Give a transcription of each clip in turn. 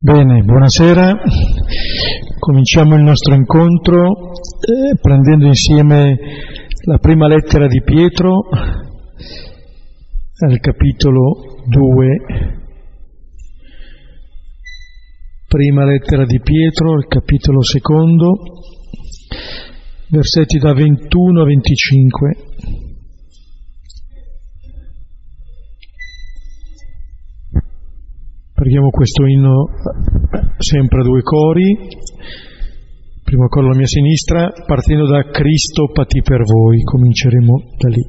Bene, buonasera. Cominciamo il nostro incontro eh, prendendo insieme la prima lettera di Pietro al capitolo 2. Prima lettera di Pietro al capitolo secondo, versetti da 21 a 25. Preghiamo questo inno sempre a due cori. Primo coro alla mia sinistra, partendo da Cristo patì per voi. Cominceremo da lì.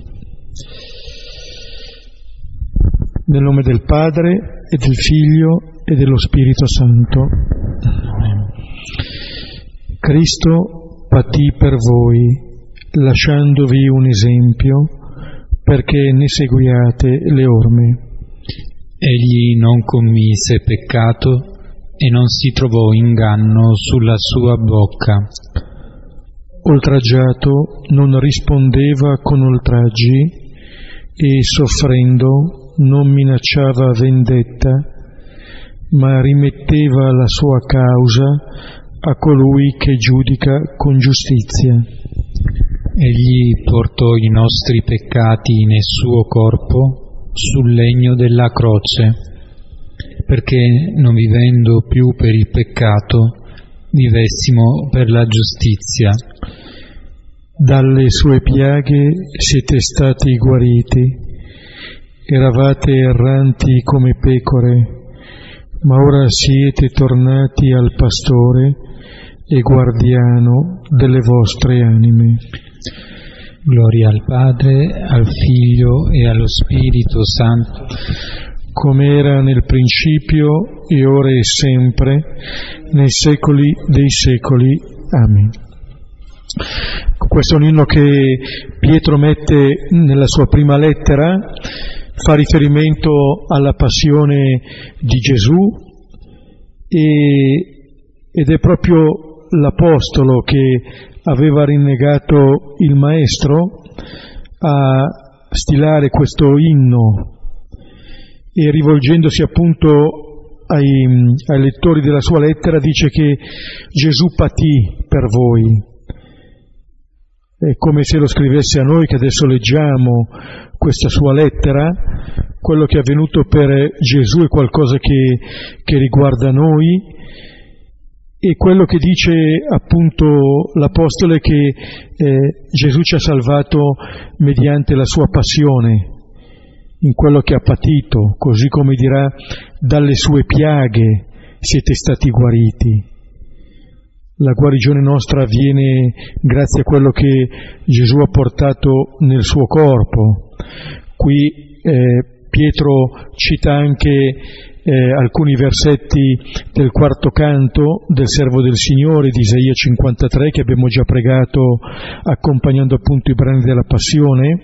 Nel nome del Padre e del Figlio e dello Spirito Santo. Cristo patì per voi, lasciandovi un esempio perché ne seguiate le orme. Egli non commise peccato e non si trovò inganno sulla sua bocca. Oltraggiato non rispondeva con oltraggi e soffrendo non minacciava vendetta, ma rimetteva la sua causa a colui che giudica con giustizia. Egli portò i nostri peccati nel suo corpo sul legno della croce, perché non vivendo più per il peccato, vivessimo per la giustizia. Dalle sue piaghe siete stati guariti, eravate erranti come pecore, ma ora siete tornati al pastore e guardiano delle vostre anime. Gloria al Padre, al Figlio e allo Spirito Santo, come era nel principio e ora e sempre, nei secoli dei secoli. Amen. Questo è un inno che Pietro mette nella sua prima lettera, fa riferimento alla passione di Gesù e, ed è proprio l'Apostolo che aveva rinnegato il maestro a stilare questo inno e rivolgendosi appunto ai, ai, lettori della sua lettera dice che Gesù patì per voi. È come se lo scrivesse a noi che adesso leggiamo questa sua lettera, quello che è avvenuto per Gesù è qualcosa che, che riguarda noi e quello che dice appunto l'Apostolo è che eh, Gesù ci ha salvato mediante la sua passione, in quello che ha patito, così come dirà dalle sue piaghe siete stati guariti. La guarigione nostra avviene grazie a quello che Gesù ha portato nel suo corpo. Qui eh, Pietro cita anche eh, alcuni versetti del quarto canto del servo del Signore di Isaia 53 che abbiamo già pregato accompagnando appunto i brani della passione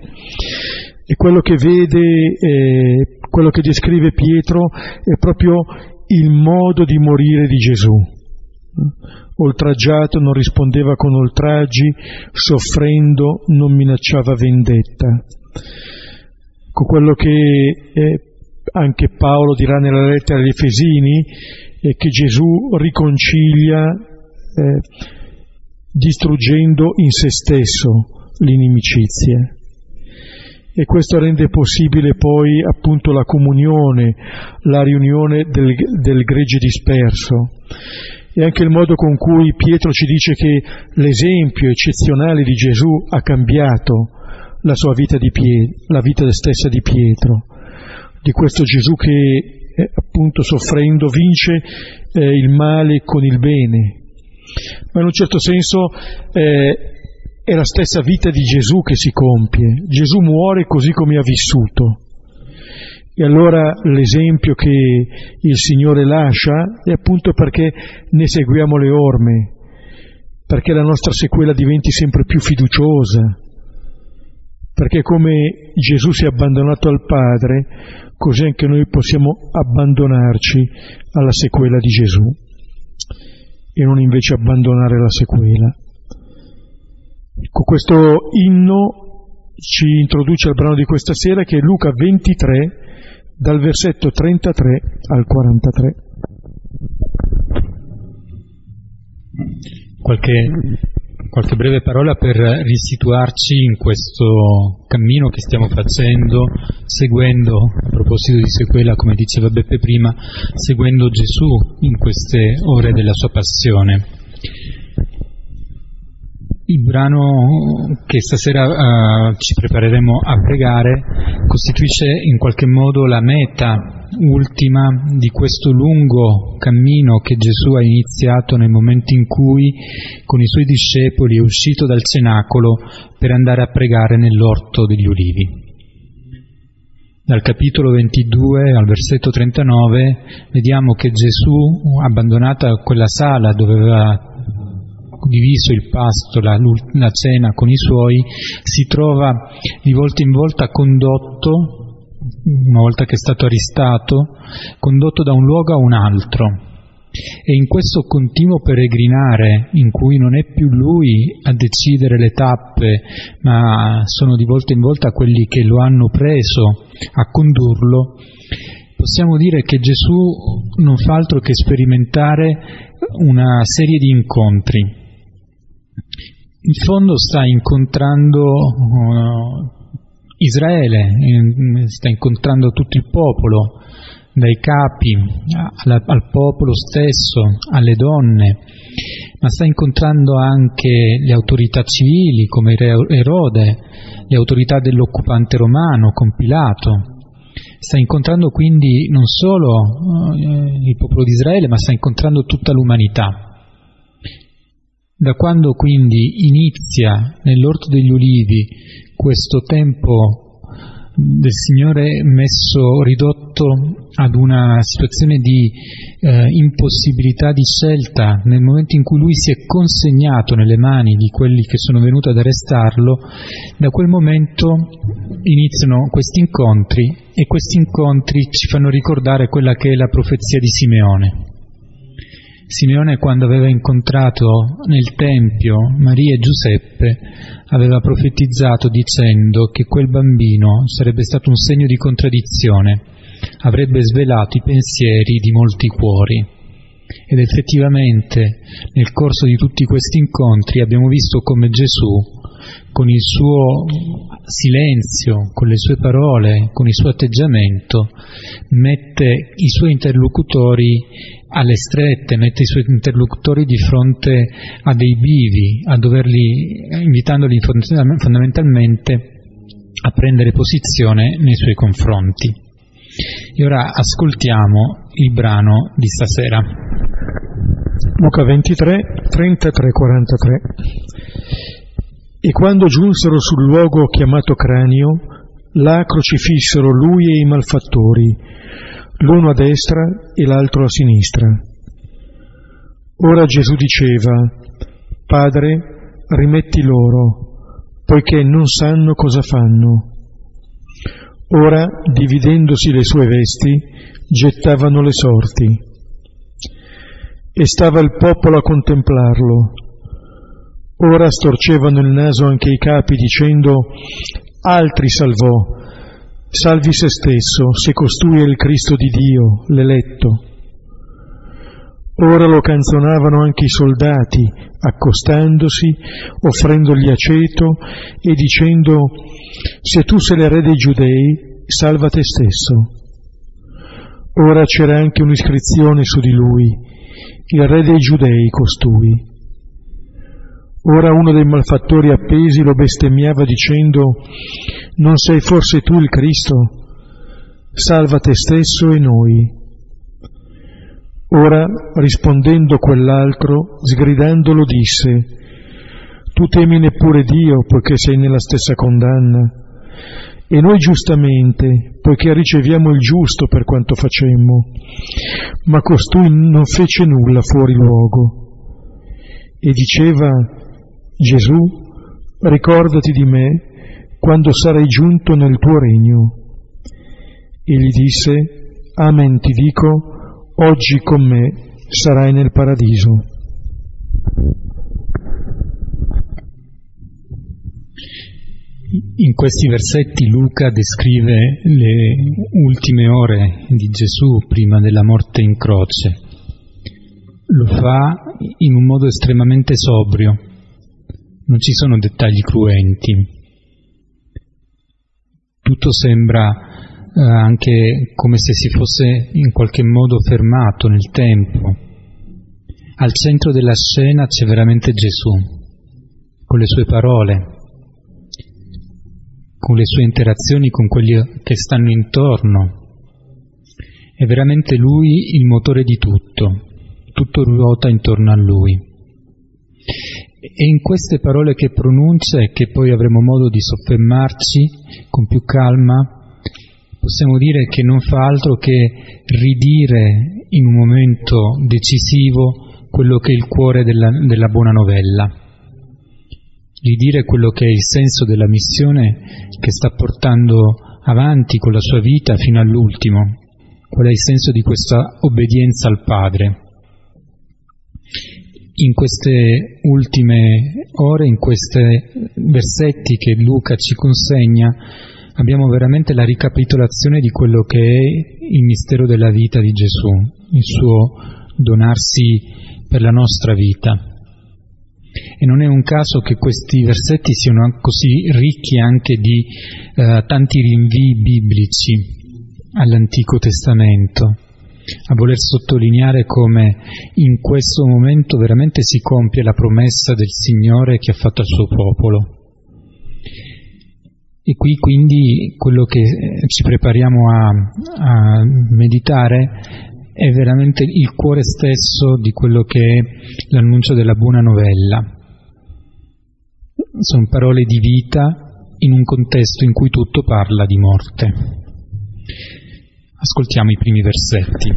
e quello che vede, eh, quello che descrive Pietro è proprio il modo di morire di Gesù. Oltraggiato non rispondeva con oltraggi, soffrendo non minacciava vendetta. Quello che eh, anche Paolo dirà nella lettera agli Efesini eh, che Gesù riconcilia eh, distruggendo in se stesso l'inimicizia. E questo rende possibile poi appunto la comunione, la riunione del, del gregge disperso. E anche il modo con cui Pietro ci dice che l'esempio eccezionale di Gesù ha cambiato la sua vita di Pietro, la vita stessa di Pietro di questo Gesù che eh, appunto soffrendo vince eh, il male con il bene. Ma in un certo senso eh, è la stessa vita di Gesù che si compie. Gesù muore così come ha vissuto. E allora l'esempio che il Signore lascia è appunto perché ne seguiamo le orme, perché la nostra sequela diventi sempre più fiduciosa, perché come Gesù si è abbandonato al Padre, così anche noi possiamo abbandonarci alla sequela di Gesù e non invece abbandonare la sequela. Ecco, questo inno ci introduce al brano di questa sera che è Luca 23, dal versetto 33 al 43. Qualche qualche breve parola per risituarci in questo cammino che stiamo facendo, seguendo, a proposito di sequela, come diceva Beppe prima, seguendo Gesù in queste ore della sua passione. Il brano che stasera uh, ci prepareremo a pregare costituisce in qualche modo la meta ultima di questo lungo cammino che Gesù ha iniziato nel momento in cui con i suoi discepoli è uscito dal cenacolo per andare a pregare nell'orto degli ulivi. Dal capitolo 22 al versetto 39 vediamo che Gesù, abbandonata quella sala dove aveva diviso il pasto, la, la cena con i suoi, si trova di volta in volta condotto una volta che è stato arrestato, condotto da un luogo a un altro. E in questo continuo peregrinare, in cui non è più lui a decidere le tappe, ma sono di volta in volta quelli che lo hanno preso a condurlo, possiamo dire che Gesù non fa altro che sperimentare una serie di incontri in fondo sta incontrando uh, Israele, sta incontrando tutto il popolo, dai capi al, al popolo stesso, alle donne, ma sta incontrando anche le autorità civili come Erode, le autorità dell'occupante romano con Pilato. Sta incontrando quindi non solo uh, il popolo di Israele, ma sta incontrando tutta l'umanità. Da quando quindi inizia nell'orto degli ulivi questo tempo del Signore messo, ridotto ad una situazione di eh, impossibilità di scelta, nel momento in cui lui si è consegnato nelle mani di quelli che sono venuti ad arrestarlo, da quel momento iniziano questi incontri e questi incontri ci fanno ricordare quella che è la profezia di Simeone. Simeone quando aveva incontrato nel Tempio Maria e Giuseppe aveva profetizzato dicendo che quel bambino sarebbe stato un segno di contraddizione, avrebbe svelato i pensieri di molti cuori. Ed effettivamente nel corso di tutti questi incontri abbiamo visto come Gesù, con il suo silenzio, con le sue parole, con il suo atteggiamento, mette i suoi interlocutori alle strette, mette i suoi interlocutori di fronte a dei bivi, a doverli, invitandoli fondamentalmente a prendere posizione nei suoi confronti. E ora ascoltiamo il brano di stasera. Luca 23, 33, 43. E quando giunsero sul luogo chiamato Cranio, là crocifissero lui e i malfattori, l'uno a destra e l'altro a sinistra. Ora Gesù diceva, Padre, rimetti loro, poiché non sanno cosa fanno. Ora, dividendosi le sue vesti, gettavano le sorti. E stava il popolo a contemplarlo. Ora storcevano il naso anche i capi dicendo, altri salvò, salvi se stesso, se costui è il Cristo di Dio, l'eletto. Ora lo canzonavano anche i soldati, accostandosi, offrendogli aceto e dicendo, se tu sei l'erede dei giudei, salva te stesso. Ora c'era anche un'iscrizione su di lui, il re dei giudei costui. Ora uno dei malfattori appesi lo bestemmiava dicendo, non sei forse tu il Cristo? Salva te stesso e noi. Ora, rispondendo quell'altro, sgridandolo, disse, Tu temi neppure Dio, poiché sei nella stessa condanna, e noi giustamente, poiché riceviamo il giusto per quanto facemmo, ma costui non fece nulla fuori luogo. E diceva, Gesù, ricordati di me quando sarai giunto nel tuo regno. E gli disse, Amen ti dico, oggi con me sarai nel paradiso. In questi versetti Luca descrive le ultime ore di Gesù prima della morte in croce lo fa in un modo estremamente sobrio, non ci sono dettagli cruenti. Tutto sembra eh, anche come se si fosse in qualche modo fermato nel tempo. Al centro della scena c'è veramente Gesù, con le sue parole, con le sue interazioni con quelli che stanno intorno. È veramente lui il motore di tutto, tutto ruota intorno a lui. E in queste parole che pronuncia e che poi avremo modo di soffermarci con più calma, possiamo dire che non fa altro che ridire in un momento decisivo quello che è il cuore della, della buona novella di dire quello che è il senso della missione che sta portando avanti con la sua vita fino all'ultimo, qual è il senso di questa obbedienza al Padre. In queste ultime ore, in questi versetti che Luca ci consegna, abbiamo veramente la ricapitolazione di quello che è il mistero della vita di Gesù, il suo donarsi per la nostra vita. E non è un caso che questi versetti siano così ricchi anche di eh, tanti rinvii biblici all'Antico Testamento, a voler sottolineare come in questo momento veramente si compie la promessa del Signore che ha fatto al suo popolo. E qui quindi quello che eh, ci prepariamo a, a meditare è veramente il cuore stesso di quello che è l'annuncio della buona novella. Sono parole di vita in un contesto in cui tutto parla di morte. Ascoltiamo i primi versetti.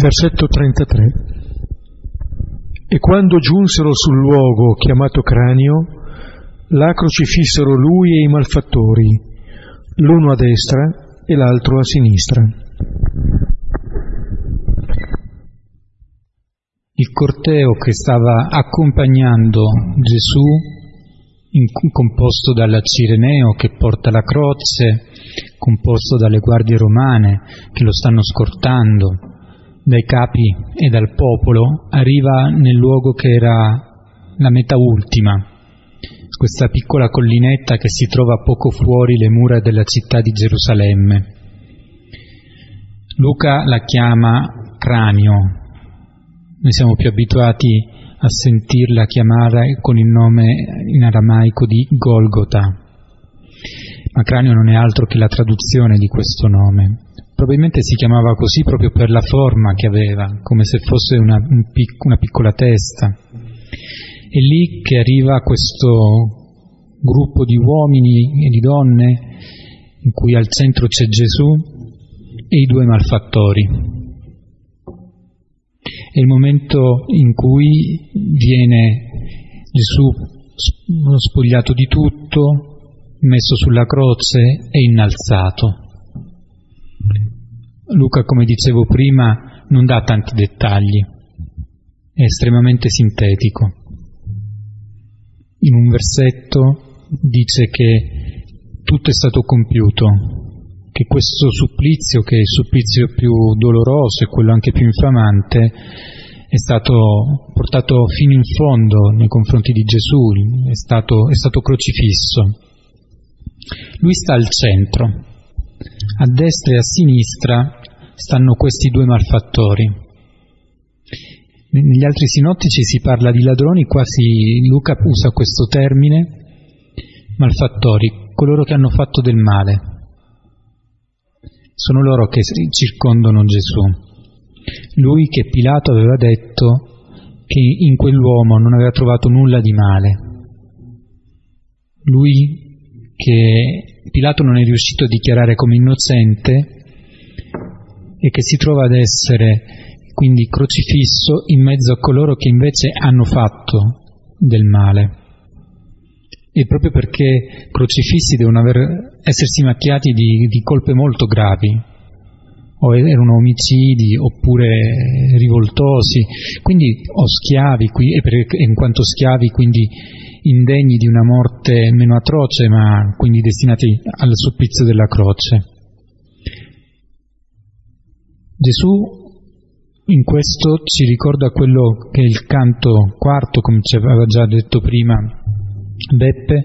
Versetto 33. E quando giunsero sul luogo chiamato cranio, là crocifissero lui e i malfattori, l'uno a destra e l'altro a sinistra. il corteo che stava accompagnando Gesù, in, composto dalla Cireneo che porta la croce, composto dalle guardie romane che lo stanno scortando, dai capi e dal popolo, arriva nel luogo che era la meta ultima, questa piccola collinetta che si trova poco fuori le mura della città di Gerusalemme. Luca la chiama cranio, noi siamo più abituati a sentirla chiamare con il nome in aramaico di Golgota, ma cranio non è altro che la traduzione di questo nome. Probabilmente si chiamava così proprio per la forma che aveva, come se fosse una, un pic, una piccola testa. È lì che arriva questo gruppo di uomini e di donne in cui al centro c'è Gesù e i due malfattori è il momento in cui viene Gesù spogliato di tutto, messo sulla croce e innalzato. Luca, come dicevo prima, non dà tanti dettagli, è estremamente sintetico. In un versetto dice che tutto è stato compiuto, che questo supplizio, che è il supplizio più doloroso e quello anche più infamante, è stato portato fino in fondo nei confronti di Gesù, è stato, è stato crocifisso. Lui sta al centro, a destra e a sinistra stanno questi due malfattori. Negli altri sinottici si parla di ladroni, quasi Luca usa questo termine, malfattori, coloro che hanno fatto del male sono loro che circondano Gesù. Lui che Pilato aveva detto che in quell'uomo non aveva trovato nulla di male. Lui che Pilato non è riuscito a dichiarare come innocente e che si trova ad essere quindi crocifisso in mezzo a coloro che invece hanno fatto del male e proprio perché crocifissi devono aver, essersi macchiati di, di colpe molto gravi, o erano omicidi oppure rivoltosi, quindi o schiavi, e, per, in quanto schiavi quindi indegni di una morte meno atroce, ma quindi destinati al supplizio della croce. Gesù in questo ci ricorda quello che il canto quarto, come ci aveva già detto prima Beppe,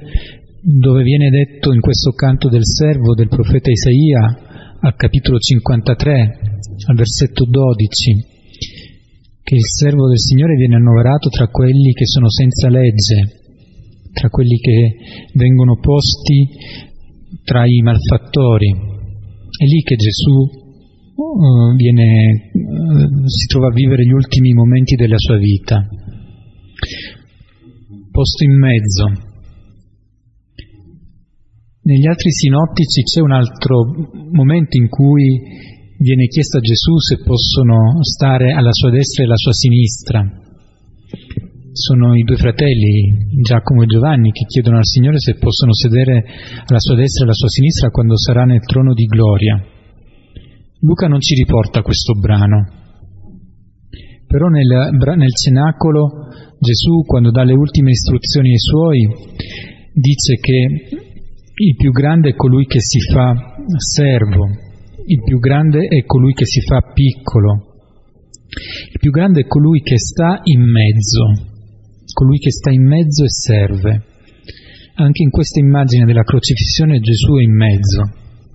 dove viene detto in questo canto del servo del profeta Isaia al capitolo 53, al versetto 12, che il servo del Signore viene annoverato tra quelli che sono senza legge, tra quelli che vengono posti tra i malfattori. È lì che Gesù uh, viene, uh, si trova a vivere gli ultimi momenti della sua vita. Posto in mezzo. Negli altri sinottici c'è un altro momento in cui viene chiesto a Gesù se possono stare alla sua destra e alla sua sinistra. Sono i due fratelli, Giacomo e Giovanni, che chiedono al Signore se possono sedere alla sua destra e alla sua sinistra quando sarà nel trono di gloria. Luca non ci riporta questo brano, però nel, nel cenacolo Gesù, quando dà le ultime istruzioni ai suoi, dice che il più grande è colui che si fa servo, il più grande è colui che si fa piccolo, il più grande è colui che sta in mezzo, colui che sta in mezzo e serve. Anche in questa immagine della crocifissione Gesù è in mezzo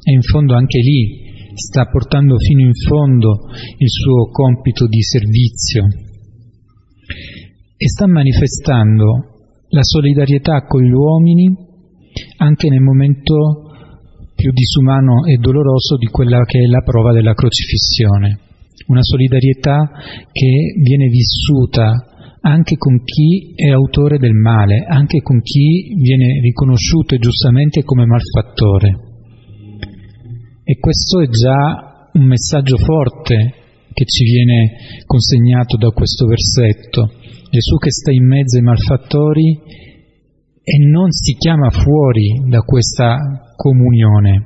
e in fondo anche lì sta portando fino in fondo il suo compito di servizio e sta manifestando la solidarietà con gli uomini anche nel momento più disumano e doloroso di quella che è la prova della crocifissione. Una solidarietà che viene vissuta anche con chi è autore del male, anche con chi viene riconosciuto giustamente come malfattore. E questo è già un messaggio forte che ci viene consegnato da questo versetto. Gesù che sta in mezzo ai malfattori e non si chiama fuori da questa comunione,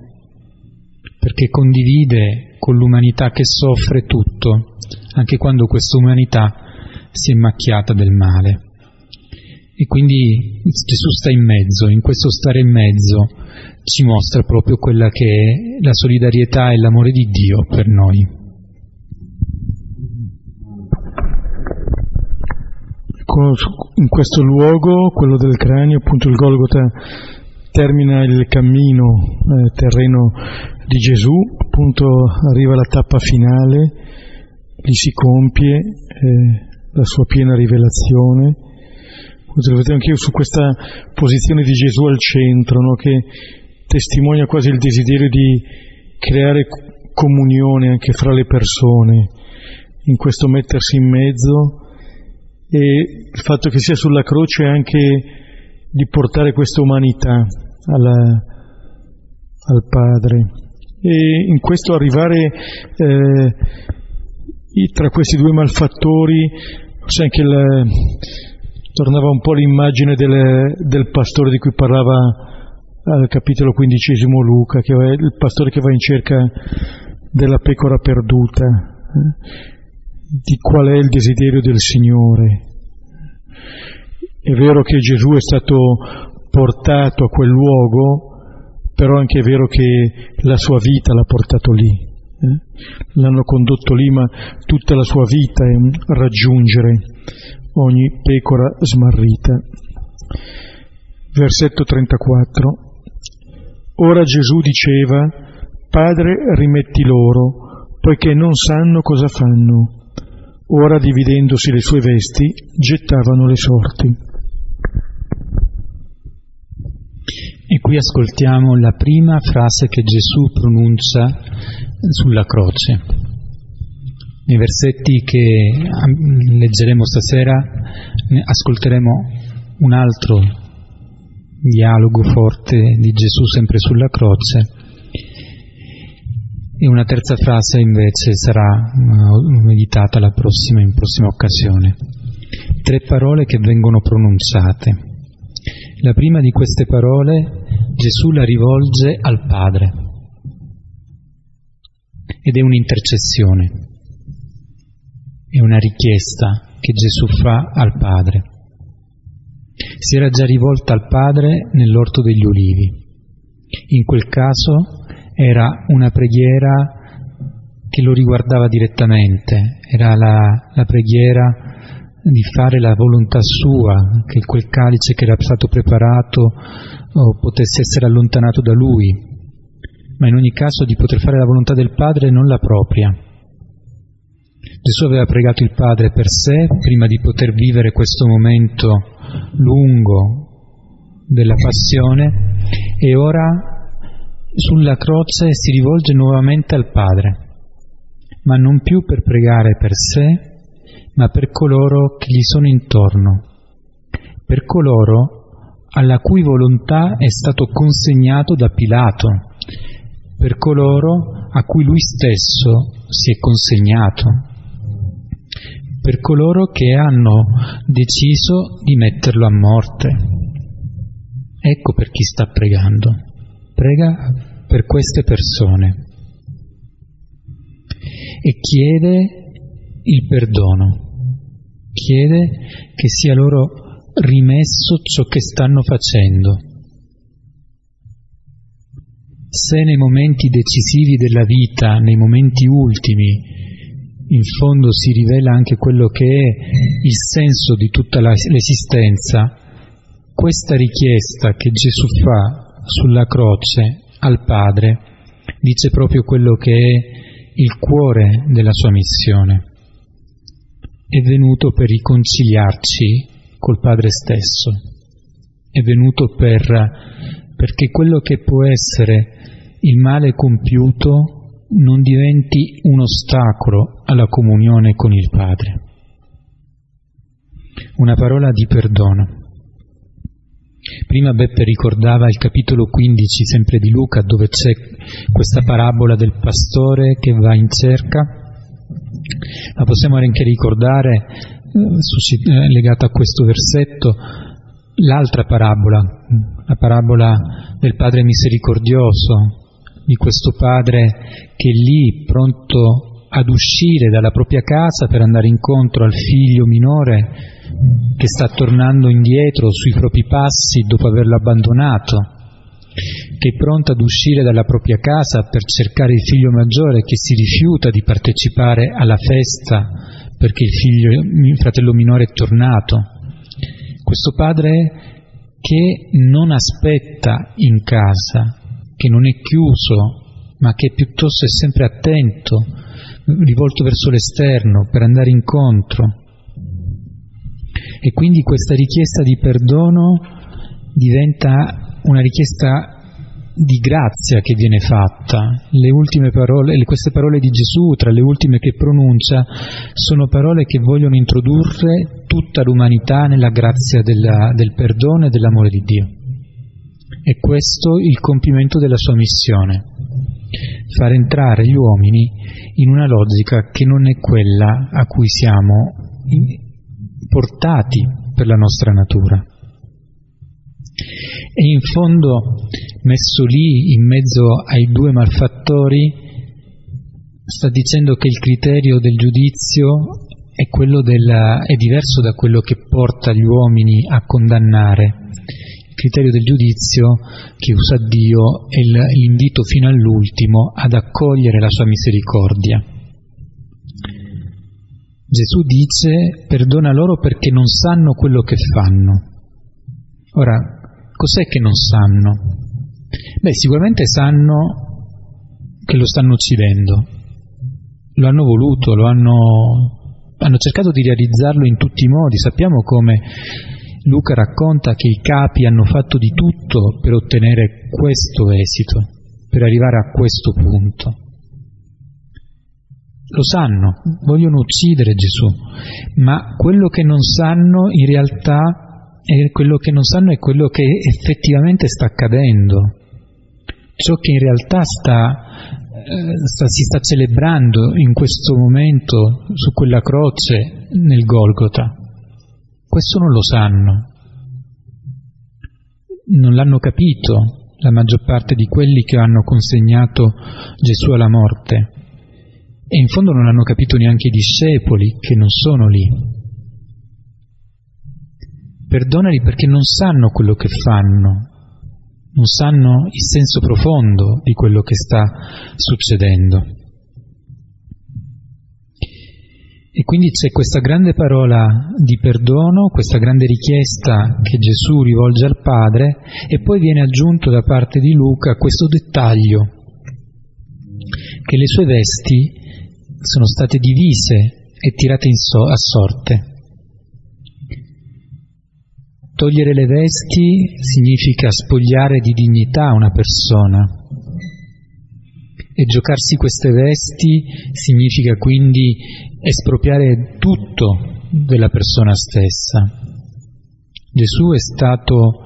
perché condivide con l'umanità che soffre tutto, anche quando questa umanità si è macchiata del male. E quindi Gesù sta in mezzo, in questo stare in mezzo ci mostra proprio quella che è la solidarietà e l'amore di Dio per noi. In questo luogo, quello del cranio, appunto il Golgota, termina il cammino eh, terreno di Gesù, appunto arriva la tappa finale, lì si compie eh, la sua piena rivelazione. Potete anche io su questa posizione di Gesù al centro, no, che testimonia quasi il desiderio di creare comunione anche fra le persone, in questo mettersi in mezzo e il fatto che sia sulla croce anche di portare questa umanità alla, al Padre. E in questo arrivare eh, tra questi due malfattori, forse anche il, tornava un po' l'immagine del, del pastore di cui parlava al capitolo quindicesimo Luca, che è il pastore che va in cerca della pecora perduta, eh, di qual è il desiderio del Signore. È vero che Gesù è stato portato a quel luogo, però anche è vero che la sua vita l'ha portato lì. Eh? L'hanno condotto lì, ma tutta la sua vita è raggiungere ogni pecora smarrita. Versetto 34. Ora Gesù diceva, Padre rimetti loro, poiché non sanno cosa fanno. Ora dividendosi le sue vesti, gettavano le sorti. E qui ascoltiamo la prima frase che Gesù pronuncia sulla croce. Nei versetti che leggeremo stasera ascolteremo un altro dialogo forte di Gesù sempre sulla croce. E una terza frase invece sarà uh, meditata prossima, in prossima occasione. Tre parole che vengono pronunciate. La prima di queste parole Gesù la rivolge al Padre ed è un'intercessione, è una richiesta che Gesù fa al Padre si era già rivolta al Padre nell'orto degli ulivi. In quel caso era una preghiera che lo riguardava direttamente, era la, la preghiera di fare la volontà sua, che quel calice che era stato preparato oh, potesse essere allontanato da lui, ma in ogni caso di poter fare la volontà del Padre e non la propria. Gesù aveva pregato il Padre per sé prima di poter vivere questo momento lungo della passione e ora sulla croce si rivolge nuovamente al Padre, ma non più per pregare per sé, ma per coloro che gli sono intorno, per coloro alla cui volontà è stato consegnato da Pilato, per coloro a cui lui stesso si è consegnato, per coloro che hanno deciso di metterlo a morte. Ecco per chi sta pregando. Prega per queste persone e chiede il perdono, chiede che sia loro rimesso ciò che stanno facendo. Se nei momenti decisivi della vita, nei momenti ultimi, in fondo si rivela anche quello che è il senso di tutta la, l'esistenza, questa richiesta che Gesù fa sulla croce al Padre dice proprio quello che è il cuore della sua missione. È venuto per riconciliarci col Padre stesso, è venuto per, perché quello che può essere il male compiuto non diventi un ostacolo alla comunione con il Padre. Una parola di perdono. Prima Beppe ricordava il capitolo 15 sempre di Luca dove c'è questa parabola del pastore che va in cerca ma possiamo anche ricordare, eh, eh, legata a questo versetto, l'altra parabola, la parabola del Padre misericordioso, di questo Padre che lì pronto ad uscire dalla propria casa per andare incontro al figlio minore che sta tornando indietro sui propri passi dopo averlo abbandonato che è pronta ad uscire dalla propria casa per cercare il figlio maggiore che si rifiuta di partecipare alla festa perché il, figlio, il fratello minore è tornato. Questo padre che non aspetta in casa, che non è chiuso, ma che piuttosto è sempre attento, rivolto verso l'esterno per andare incontro. E quindi questa richiesta di perdono diventa una richiesta di grazia che viene fatta. Parole, queste parole di Gesù, tra le ultime che pronuncia, sono parole che vogliono introdurre tutta l'umanità nella grazia della, del perdono e dell'amore di Dio. E questo il compimento della sua missione, far entrare gli uomini in una logica che non è quella a cui siamo portati per la nostra natura. E in fondo, messo lì in mezzo ai due malfattori, sta dicendo che il criterio del giudizio è, della, è diverso da quello che porta gli uomini a condannare. Il criterio del giudizio che usa Dio è l'invito fino all'ultimo ad accogliere la sua misericordia. Gesù dice perdona loro perché non sanno quello che fanno. Ora, cos'è che non sanno? Beh, sicuramente sanno che lo stanno uccidendo, lo hanno voluto, lo hanno, hanno cercato di realizzarlo in tutti i modi. Sappiamo come Luca racconta che i capi hanno fatto di tutto per ottenere questo esito, per arrivare a questo punto. Lo sanno, vogliono uccidere Gesù, ma quello che non sanno in realtà e quello che non sanno è quello che effettivamente sta accadendo, ciò che in realtà sta, eh, sta, si sta celebrando in questo momento su quella croce nel Golgota. Questo non lo sanno, non l'hanno capito la maggior parte di quelli che hanno consegnato Gesù alla morte e in fondo non hanno capito neanche i discepoli che non sono lì. Perdonali perché non sanno quello che fanno, non sanno il senso profondo di quello che sta succedendo. E quindi c'è questa grande parola di perdono, questa grande richiesta che Gesù rivolge al Padre e poi viene aggiunto da parte di Luca questo dettaglio, che le sue vesti sono state divise e tirate so- a sorte. Togliere le vesti significa spogliare di dignità una persona e giocarsi queste vesti significa quindi espropriare tutto della persona stessa. Gesù è stato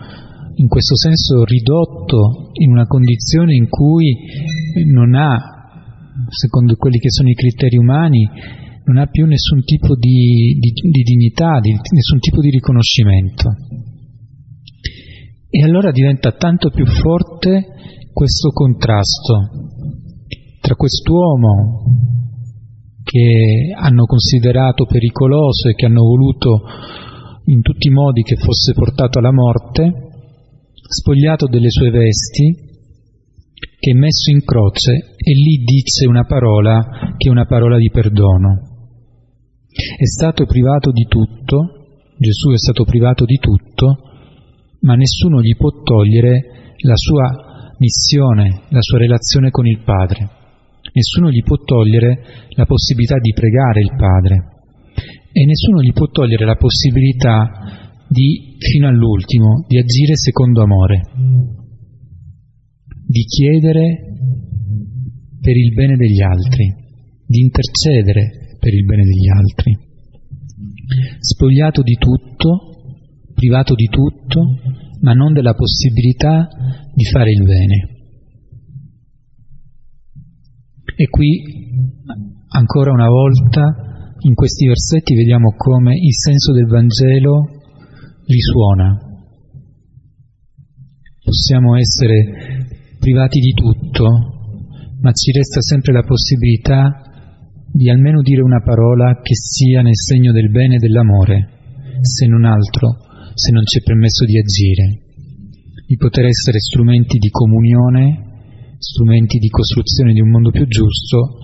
in questo senso ridotto in una condizione in cui non ha, secondo quelli che sono i criteri umani, non ha più nessun tipo di, di, di dignità, di, nessun tipo di riconoscimento. E allora diventa tanto più forte questo contrasto tra quest'uomo che hanno considerato pericoloso e che hanno voluto in tutti i modi che fosse portato alla morte, spogliato delle sue vesti, che è messo in croce e lì dice una parola che è una parola di perdono. È stato privato di tutto, Gesù è stato privato di tutto, ma nessuno gli può togliere la sua missione, la sua relazione con il Padre nessuno gli può togliere la possibilità di pregare il Padre e nessuno gli può togliere la possibilità di, fino all'ultimo, di agire secondo amore, di chiedere per il bene degli altri, di intercedere per il bene degli altri. Spogliato di tutto, privato di tutto, ma non della possibilità di fare il bene. E qui, ancora una volta, in questi versetti vediamo come il senso del Vangelo risuona. Possiamo essere privati di tutto, ma ci resta sempre la possibilità di almeno dire una parola che sia nel segno del bene e dell'amore, se non altro, se non ci è permesso di agire, di poter essere strumenti di comunione strumenti di costruzione di un mondo più giusto,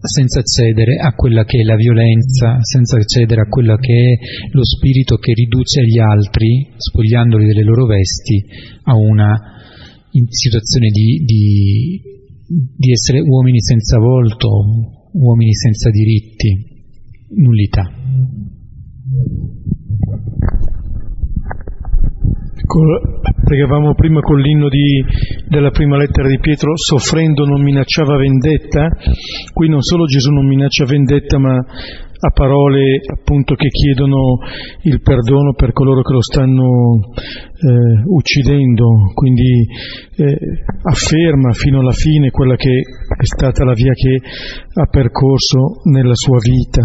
senza cedere a quella che è la violenza, senza cedere a quello che è lo spirito che riduce gli altri, spogliandoli delle loro vesti, a una situazione di, di, di essere uomini senza volto, uomini senza diritti, nullità. Pregavamo prima con l'inno di, della prima lettera di Pietro, soffrendo non minacciava vendetta, qui non solo Gesù non minaccia vendetta, ma a parole appunto che chiedono il perdono per coloro che lo stanno eh, uccidendo, quindi eh, afferma fino alla fine quella che è stata la via che ha percorso nella sua vita.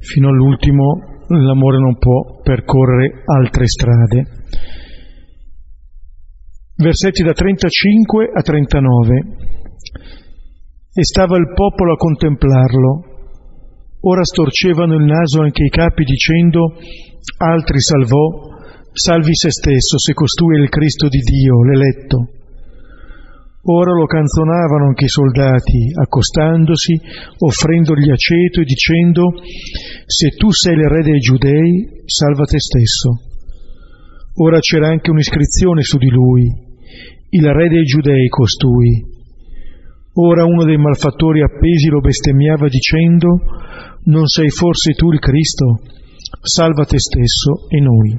Fino all'ultimo l'amore non può percorrere altre strade versetti da 35 a 39. E stava il popolo a contemplarlo. Ora storcevano il naso anche i capi dicendo, altri salvò, salvi se stesso se costui è il Cristo di Dio, l'eletto. Ora lo canzonavano anche i soldati, accostandosi, offrendogli aceto e dicendo, se tu sei il re dei giudei, salva te stesso. Ora c'era anche un'iscrizione su di lui, il re dei giudei costui. Ora uno dei malfattori appesi lo bestemmiava dicendo, non sei forse tu il Cristo? Salva te stesso e noi.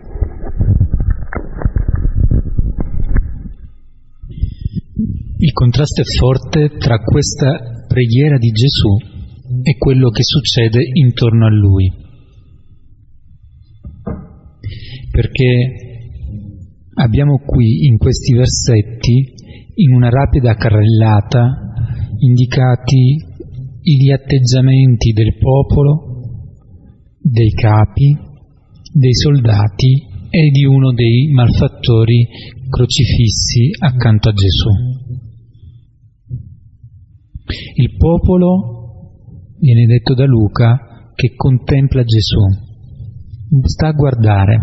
Il contrasto è forte tra questa preghiera di Gesù e quello che succede intorno a lui. Perché Abbiamo qui in questi versetti, in una rapida carrellata, indicati gli atteggiamenti del popolo, dei capi, dei soldati e di uno dei malfattori crocifissi accanto a Gesù. Il popolo, viene detto da Luca, che contempla Gesù, sta a guardare,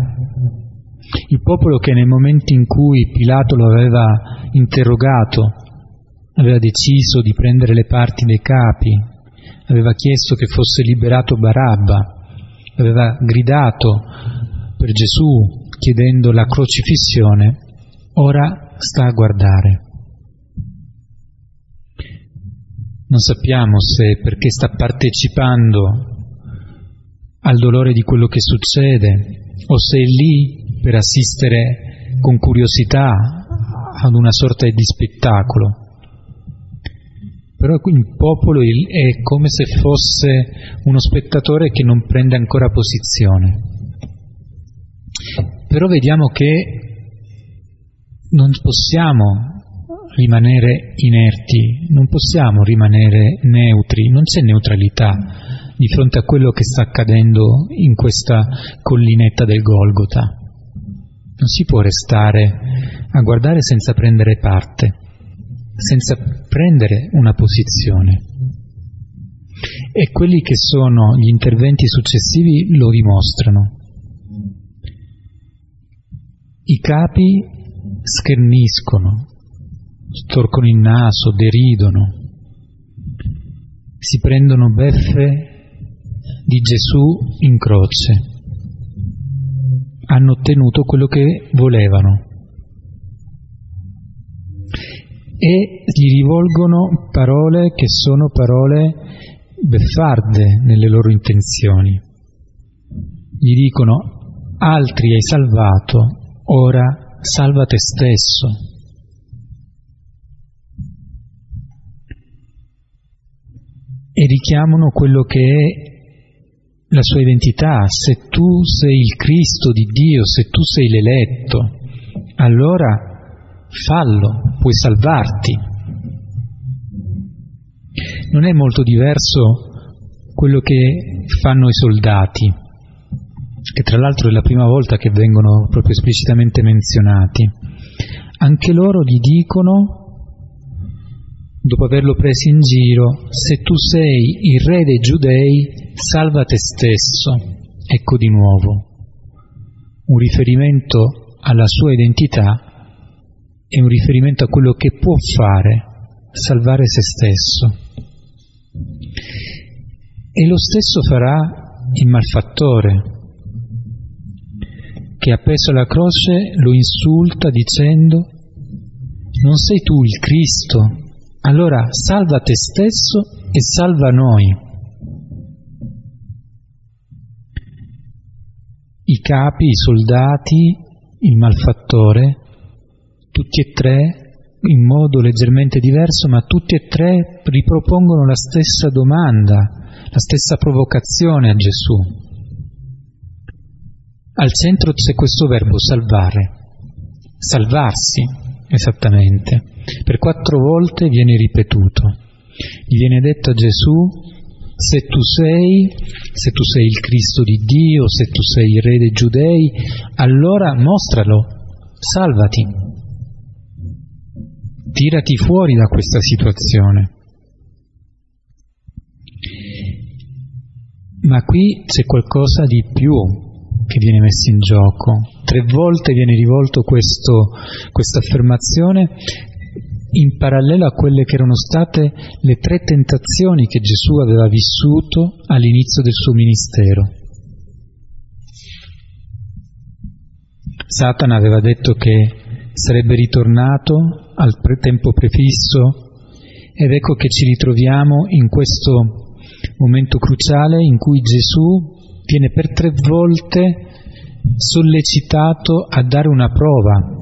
il popolo che nel momento in cui Pilato lo aveva interrogato, aveva deciso di prendere le parti dei capi, aveva chiesto che fosse liberato Barabba, aveva gridato per Gesù chiedendo la crocifissione, ora sta a guardare. Non sappiamo se perché sta partecipando al dolore di quello che succede o se è lì per assistere con curiosità ad una sorta di spettacolo. Però il popolo è come se fosse uno spettatore che non prende ancora posizione. Però vediamo che non possiamo rimanere inerti, non possiamo rimanere neutri, non c'è neutralità di fronte a quello che sta accadendo in questa collinetta del Golgota. Non si può restare a guardare senza prendere parte, senza prendere una posizione. E quelli che sono gli interventi successivi lo dimostrano. I capi scherniscono, storcono il naso, deridono, si prendono beffe di Gesù in croce. Hanno ottenuto quello che volevano e gli rivolgono parole che sono parole beffarde nelle loro intenzioni. Gli dicono altri hai salvato, ora salva te stesso. E richiamano quello che è la sua identità. Se tu sei il Cristo di Dio, se tu sei l'eletto, allora fallo, puoi salvarti. Non è molto diverso quello che fanno i soldati che tra l'altro è la prima volta che vengono proprio esplicitamente menzionati, anche loro gli dicono, dopo averlo preso in giro, se tu sei il re dei giudei, salva te stesso. Ecco di nuovo un riferimento alla sua identità e un riferimento a quello che può fare, salvare se stesso. E lo stesso farà il malfattore, che appeso alla croce lo insulta dicendo non sei tu il Cristo, allora salva te stesso e salva noi. I capi, i soldati, il malfattore, tutti e tre in modo leggermente diverso, ma tutti e tre ripropongono la stessa domanda, la stessa provocazione a Gesù. Al centro c'è questo verbo salvare, salvarsi, esattamente. Per quattro volte viene ripetuto. Gli viene detto a Gesù, se tu sei, se tu sei il Cristo di Dio, se tu sei il Re dei Giudei, allora mostralo, salvati, tirati fuori da questa situazione. Ma qui c'è qualcosa di più, che viene messo in gioco. Tre volte viene rivolto questa affermazione in parallelo a quelle che erano state le tre tentazioni che Gesù aveva vissuto all'inizio del suo ministero. Satana aveva detto che sarebbe ritornato al tempo prefisso ed ecco che ci ritroviamo in questo momento cruciale in cui Gesù viene per tre volte sollecitato a dare una prova,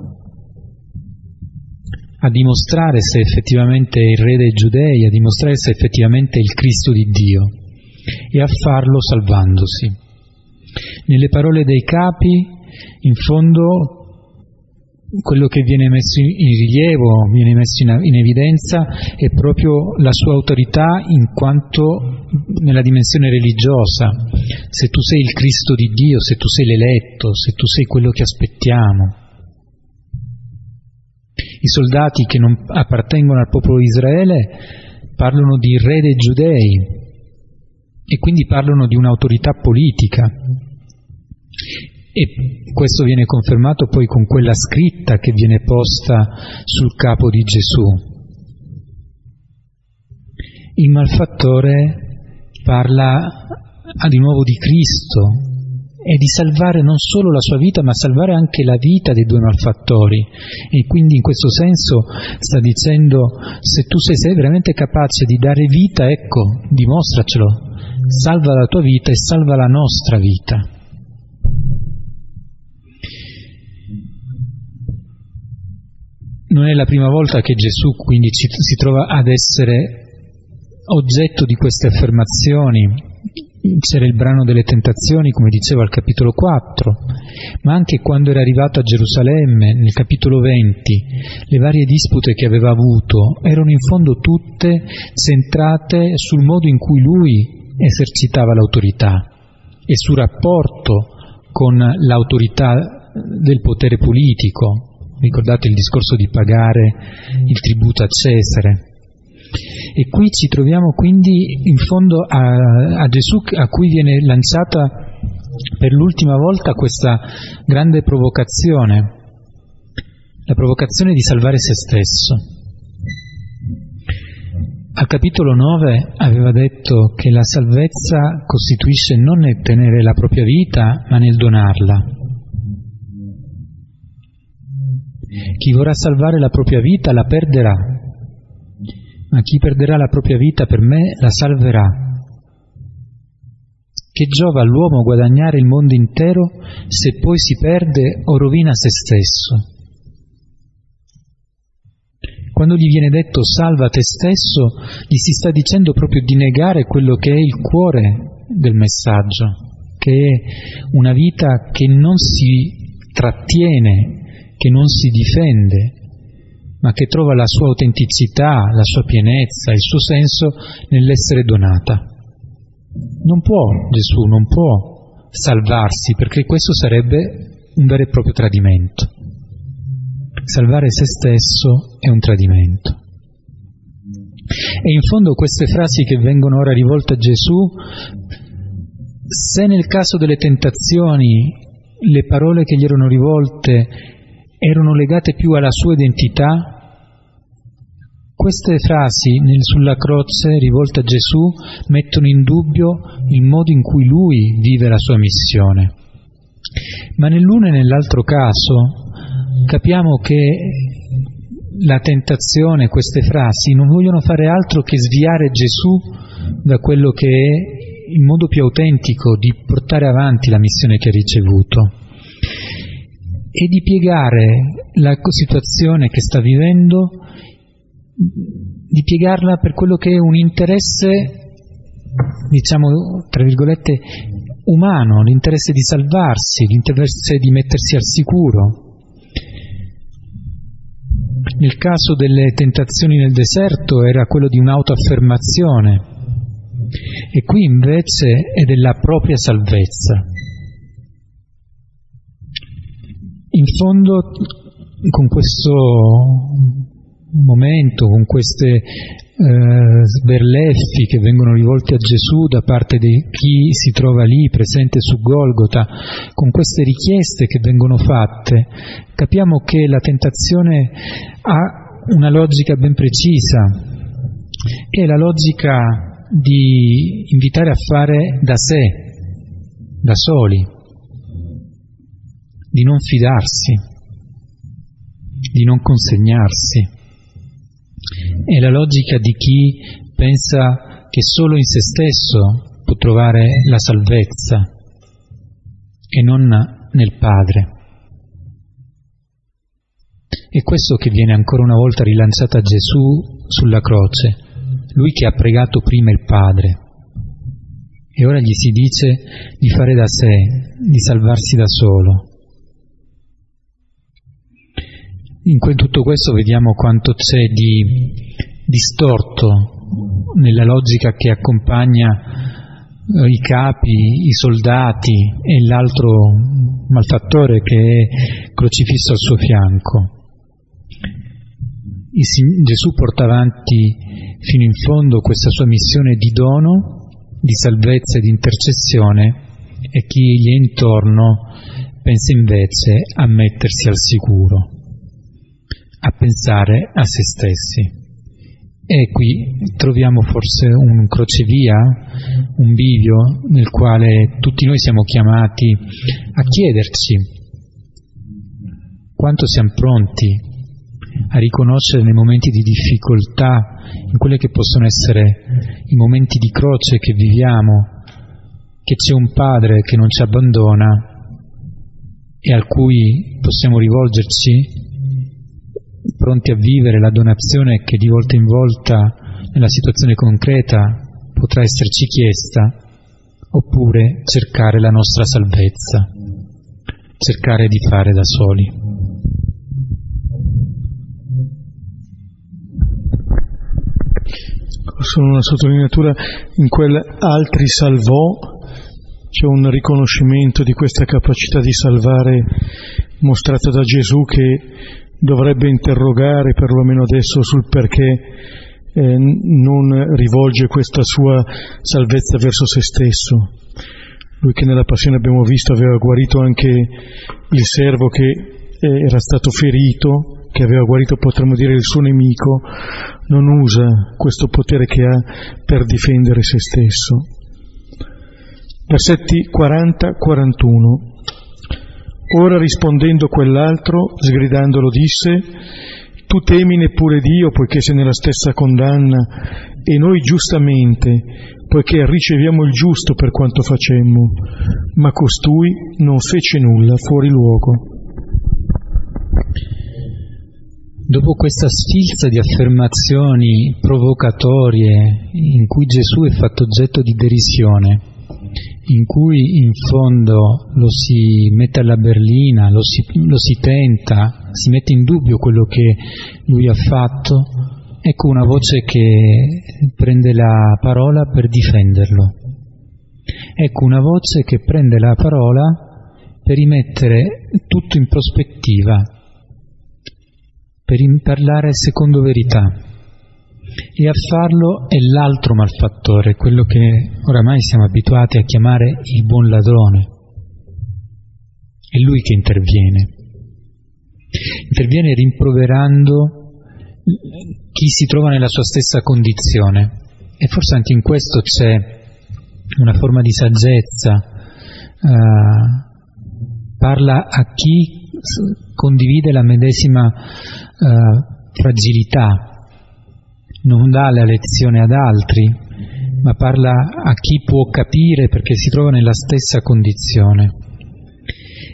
a dimostrare se effettivamente è il re dei giudei, a dimostrare se effettivamente è il Cristo di Dio e a farlo salvandosi. Nelle parole dei capi, in fondo, quello che viene messo in rilievo, viene messo in, in, evidenza è proprio la sua autorità in quanto nella dimensione religiosa. Se tu sei il Cristo di Dio, se tu sei l'eletto, se tu sei quello che aspettiamo. I soldati che non appartengono al popolo di Israele parlano di re dei giudei e quindi parlano di un'autorità politica e questo viene confermato poi con quella scritta che viene posta sul capo di Gesù. Il malfattore parla di nuovo di Cristo e di salvare non solo la sua vita, ma salvare anche la vita dei due malfattori. E quindi in questo senso sta dicendo, se tu sei, sei veramente capace di dare vita, ecco, dimostracelo, salva la tua vita e salva la nostra vita. Non è la prima volta che Gesù quindi ci, si trova ad essere oggetto di queste affermazioni. C'era il brano delle tentazioni, come dicevo al capitolo 4, ma anche quando era arrivato a Gerusalemme, nel capitolo 20, le varie dispute che aveva avuto erano in fondo tutte centrate sul modo in cui lui esercitava l'autorità e sul rapporto con l'autorità del potere politico. Ricordate il discorso di pagare il tributo a Cesare. E qui ci troviamo quindi in fondo a, a Gesù a cui viene lanciata per l'ultima volta questa grande provocazione, la provocazione di salvare se stesso. Al capitolo 9 aveva detto che la salvezza costituisce non nel tenere la propria vita, ma nel donarla. Chi vorrà salvare la propria vita la perderà, ma chi perderà la propria vita per me la salverà. Che giova all'uomo guadagnare il mondo intero se poi si perde o rovina se stesso? Quando gli viene detto salva te stesso, gli si sta dicendo proprio di negare quello che è il cuore del messaggio, che è una vita che non si trattiene, che non si difende, ma che trova la sua autenticità, la sua pienezza, il suo senso nell'essere donata. Non può Gesù, non può salvarsi, perché questo sarebbe un vero e proprio tradimento. Salvare se stesso è un tradimento. E in fondo queste frasi che vengono ora rivolte a Gesù, se nel caso delle tentazioni le parole che gli erano rivolte erano legate più alla sua identità, queste frasi nel, sulla croce rivolte a Gesù mettono in dubbio il modo in cui lui vive la sua missione. Ma nell'uno e nell'altro caso capiamo che la tentazione, queste frasi, non vogliono fare altro che sviare Gesù da quello che è il modo più autentico di portare avanti la missione che ha ricevuto e di piegare la situazione che sta vivendo di piegarla per quello che è un interesse, diciamo, tra virgolette, umano, l'interesse di salvarsi, l'interesse di mettersi al sicuro. Nel caso delle tentazioni nel deserto era quello di un'autoaffermazione e qui invece è della propria salvezza. In fondo con questo momento, con queste eh, sberleffi che vengono rivolti a Gesù da parte di chi si trova lì presente su Golgota, con queste richieste che vengono fatte, capiamo che la tentazione ha una logica ben precisa, è la logica di invitare a fare da sé, da soli, di non fidarsi, di non consegnarsi. È la logica di chi pensa che solo in se stesso può trovare la salvezza e non nel Padre. È questo che viene ancora una volta rilanciato a Gesù sulla croce, lui che ha pregato prima il Padre. E ora gli si dice di fare da sé, di salvarsi da solo. In tutto questo vediamo quanto c'è di distorto nella logica che accompagna eh, i capi, i soldati e l'altro malfattore che è crocifisso al suo fianco. Gesù porta avanti fino in fondo questa sua missione di dono, di salvezza e di intercessione e chi gli è intorno pensa invece a mettersi al sicuro a pensare a se stessi. E qui troviamo forse un crocevia, un bivio nel quale tutti noi siamo chiamati a chiederci quanto siamo pronti a riconoscere nei momenti di difficoltà, in quelli che possono essere i momenti di croce che viviamo, che c'è un Padre che non ci abbandona e al cui possiamo rivolgerci pronti a vivere la donazione che di volta in volta nella situazione concreta potrà esserci chiesta, oppure cercare la nostra salvezza, cercare di fare da soli. Solo una sottolineatura, in quel altri salvò c'è un riconoscimento di questa capacità di salvare mostrata da Gesù che dovrebbe interrogare perlomeno adesso sul perché eh, non rivolge questa sua salvezza verso se stesso. Lui che nella passione abbiamo visto aveva guarito anche il servo che eh, era stato ferito, che aveva guarito potremmo dire il suo nemico, non usa questo potere che ha per difendere se stesso. Versetti 40-41. Ora rispondendo quell'altro, sgridandolo, disse, Tu temi neppure Dio poiché sei nella stessa condanna, e noi giustamente, poiché riceviamo il giusto per quanto facemmo, ma costui non fece nulla fuori luogo. Dopo questa sfilza di affermazioni provocatorie in cui Gesù è fatto oggetto di derisione, in cui in fondo lo si mette alla berlina, lo si, lo si tenta, si mette in dubbio quello che lui ha fatto, ecco una voce che prende la parola per difenderlo. Ecco una voce che prende la parola per rimettere tutto in prospettiva, per parlare secondo verità e a farlo è l'altro malfattore, quello che oramai siamo abituati a chiamare il buon ladrone. È lui che interviene. Interviene rimproverando chi si trova nella sua stessa condizione. E forse anche in questo c'è una forma di saggezza. Uh, parla a chi condivide la medesima uh, fragilità, non dà la lezione ad altri, ma parla a chi può capire perché si trova nella stessa condizione.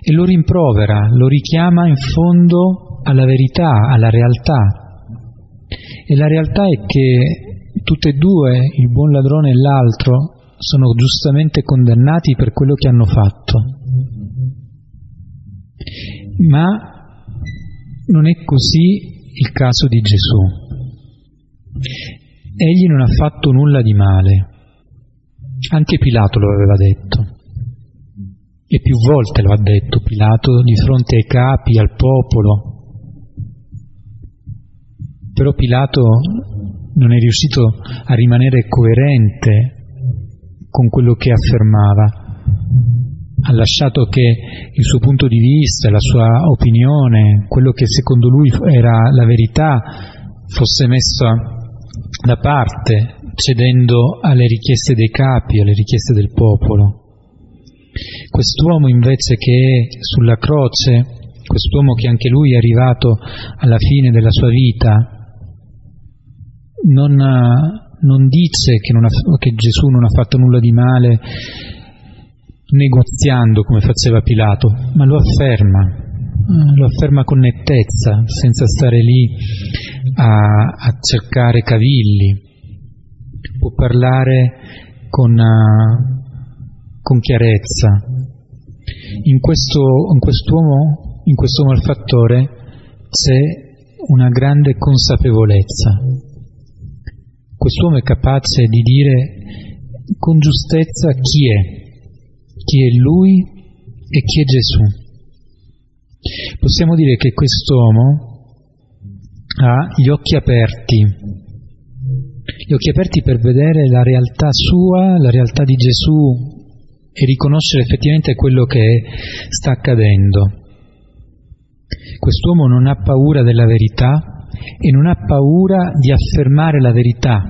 E lo rimprovera, lo richiama in fondo alla verità, alla realtà. E la realtà è che tutte e due, il buon ladrone e l'altro, sono giustamente condannati per quello che hanno fatto. Ma non è così il caso di Gesù. Egli non ha fatto nulla di male. Anche Pilato lo aveva detto. E più volte lo ha detto Pilato di fronte ai capi, al popolo. Però Pilato non è riuscito a rimanere coerente con quello che affermava. Ha lasciato che il suo punto di vista, la sua opinione, quello che secondo lui era la verità, fosse messo da parte, cedendo alle richieste dei capi, alle richieste del popolo. Quest'uomo invece che è sulla croce, quest'uomo che anche lui è arrivato alla fine della sua vita, non, non dice che, non ha, che Gesù non ha fatto nulla di male negoziando come faceva Pilato, ma lo afferma, lo afferma con nettezza, senza stare lì a, a cercare cavilli, può parlare con, uh, con chiarezza. In questo, in, quest'uomo, in questo malfattore c'è una grande consapevolezza. Quest'uomo è capace di dire con giustezza chi è, chi è lui e chi è Gesù. Possiamo dire che quest'uomo ha gli occhi aperti, gli occhi aperti per vedere la realtà sua, la realtà di Gesù e riconoscere effettivamente quello che sta accadendo. Quest'uomo non ha paura della verità e non ha paura di affermare la verità,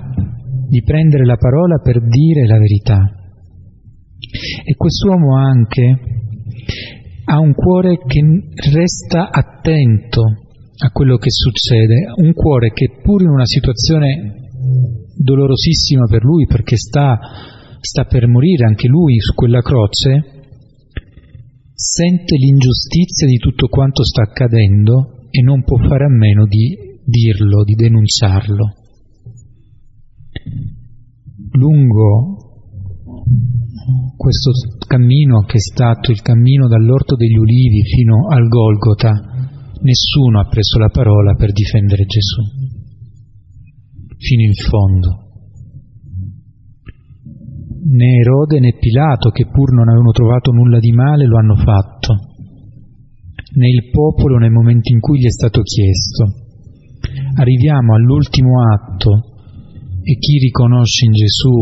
di prendere la parola per dire la verità. E quest'uomo anche ha un cuore che resta attento a quello che succede, un cuore che pur in una situazione dolorosissima per lui perché sta, sta per morire anche lui su quella croce, sente l'ingiustizia di tutto quanto sta accadendo e non può fare a meno di dirlo, di denunciarlo. Lungo questo cammino che è stato il cammino dall'Orto degli Ulivi fino al Golgota, nessuno ha preso la parola per difendere Gesù, fino in fondo. Né Erode né Pilato, che pur non avevano trovato nulla di male, lo hanno fatto, né il popolo nel momento in cui gli è stato chiesto. Arriviamo all'ultimo atto e chi riconosce in Gesù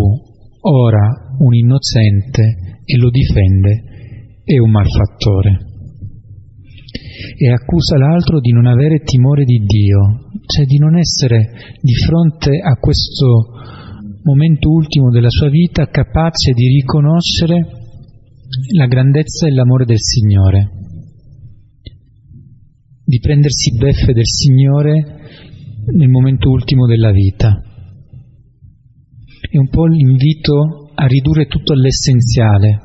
ora un innocente e lo difende è un malfattore. E accusa l'altro di non avere timore di Dio, cioè di non essere di fronte a questo momento ultimo della sua vita capace di riconoscere la grandezza e l'amore del Signore, di prendersi beffe del Signore nel momento ultimo della vita. È un po' l'invito a ridurre tutto all'essenziale,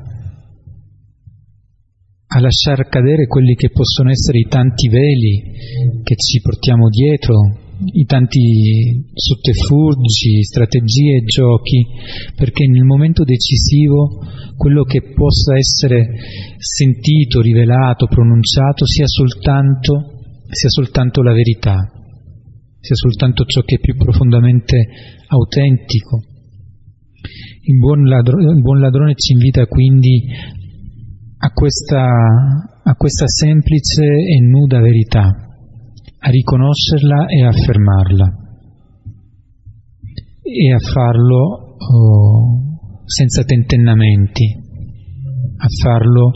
a lasciar cadere quelli che possono essere i tanti veli che ci portiamo dietro, i tanti sotterfugi, strategie e giochi, perché nel momento decisivo quello che possa essere sentito, rivelato, pronunciato sia soltanto, sia soltanto la verità, sia soltanto ciò che è più profondamente autentico il buon, ladrone, il buon ladrone ci invita quindi a questa, a questa semplice e nuda verità, a riconoscerla e a affermarla e a farlo oh, senza tentennamenti, a farlo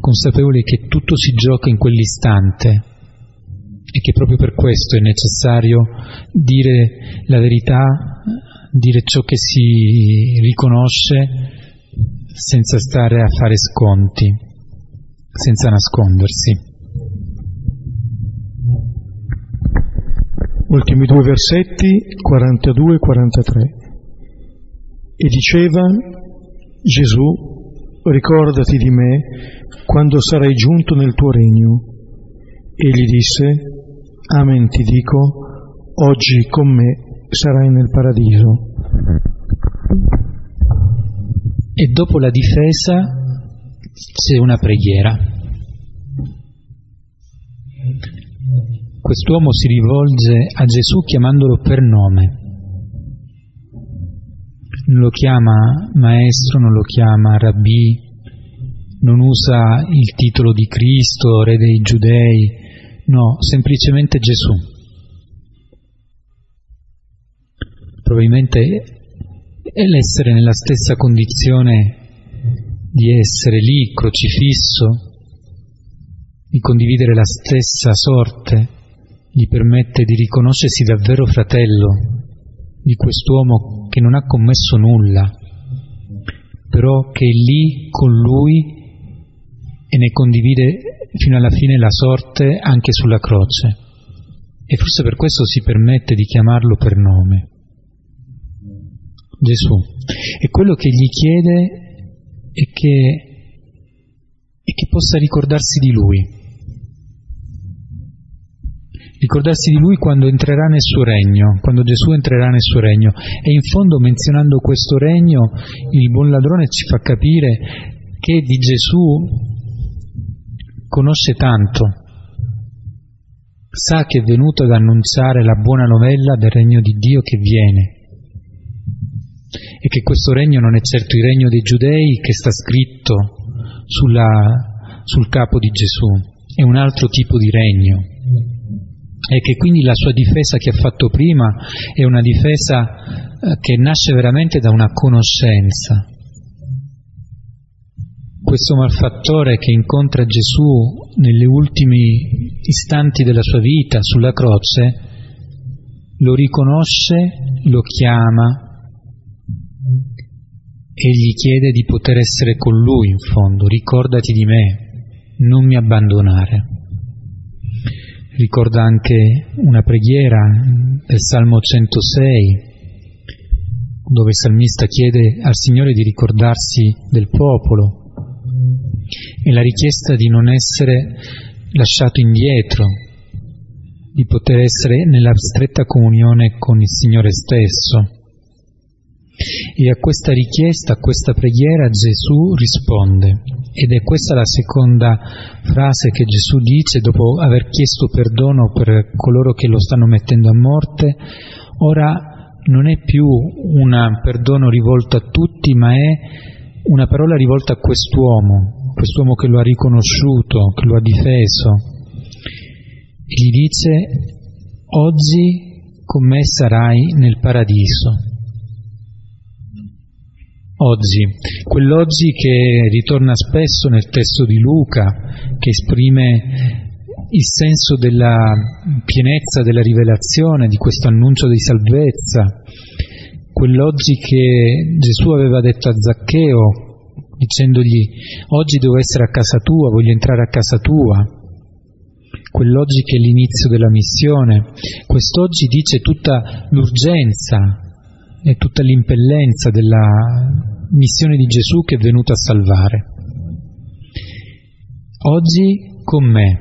consapevoli che tutto si gioca in quell'istante e che proprio per questo è necessario dire la verità dire ciò che si riconosce senza stare a fare sconti, senza nascondersi. Ultimi due versetti, 42 e 43. E diceva Gesù, ricordati di me quando sarai giunto nel tuo regno. Egli disse, Amen ti dico, oggi con me sarai nel paradiso. E dopo la difesa c'è una preghiera. Quest'uomo si rivolge a Gesù chiamandolo per nome. Non lo chiama maestro, non lo chiama rabbì, non usa il titolo di Cristo, re dei giudei, no, semplicemente Gesù. Probabilmente è l'essere nella stessa condizione di essere lì, crocifisso, di condividere la stessa sorte, gli permette di riconoscersi davvero fratello di quest'uomo che non ha commesso nulla, però che è lì con lui e ne condivide fino alla fine la sorte anche sulla croce. E forse per questo si permette di chiamarlo per nome. Gesù. E quello che gli chiede è che, è che possa ricordarsi di Lui. Ricordarsi di Lui quando entrerà nel suo regno, quando Gesù entrerà nel suo regno. E in fondo, menzionando questo regno, il buon ladrone ci fa capire che di Gesù conosce tanto, sa che è venuto ad annunciare la buona novella del regno di Dio che viene e che questo regno non è certo il regno dei giudei che sta scritto sulla, sul capo di Gesù, è un altro tipo di regno e che quindi la sua difesa che ha fatto prima è una difesa eh, che nasce veramente da una conoscenza. Questo malfattore che incontra Gesù negli ultimi istanti della sua vita sulla croce lo riconosce, lo chiama e gli chiede di poter essere con lui in fondo, ricordati di me, non mi abbandonare. Ricorda anche una preghiera del Salmo 106, dove il salmista chiede al Signore di ricordarsi del popolo e la richiesta di non essere lasciato indietro, di poter essere nella stretta comunione con il Signore stesso. E a questa richiesta, a questa preghiera Gesù risponde. Ed è questa la seconda frase che Gesù dice dopo aver chiesto perdono per coloro che lo stanno mettendo a morte. Ora non è più un perdono rivolto a tutti, ma è una parola rivolta a quest'uomo, quest'uomo che lo ha riconosciuto, che lo ha difeso. E gli dice, oggi con me sarai nel paradiso oggi, quell'oggi che ritorna spesso nel testo di Luca, che esprime il senso della pienezza della rivelazione, di questo annuncio di salvezza, quell'oggi che Gesù aveva detto a Zaccheo, dicendogli oggi devo essere a casa tua, voglio entrare a casa tua, quell'oggi che è l'inizio della missione, quest'oggi dice tutta l'urgenza e tutta l'impellenza della missione di Gesù che è venuto a salvare. Oggi con me,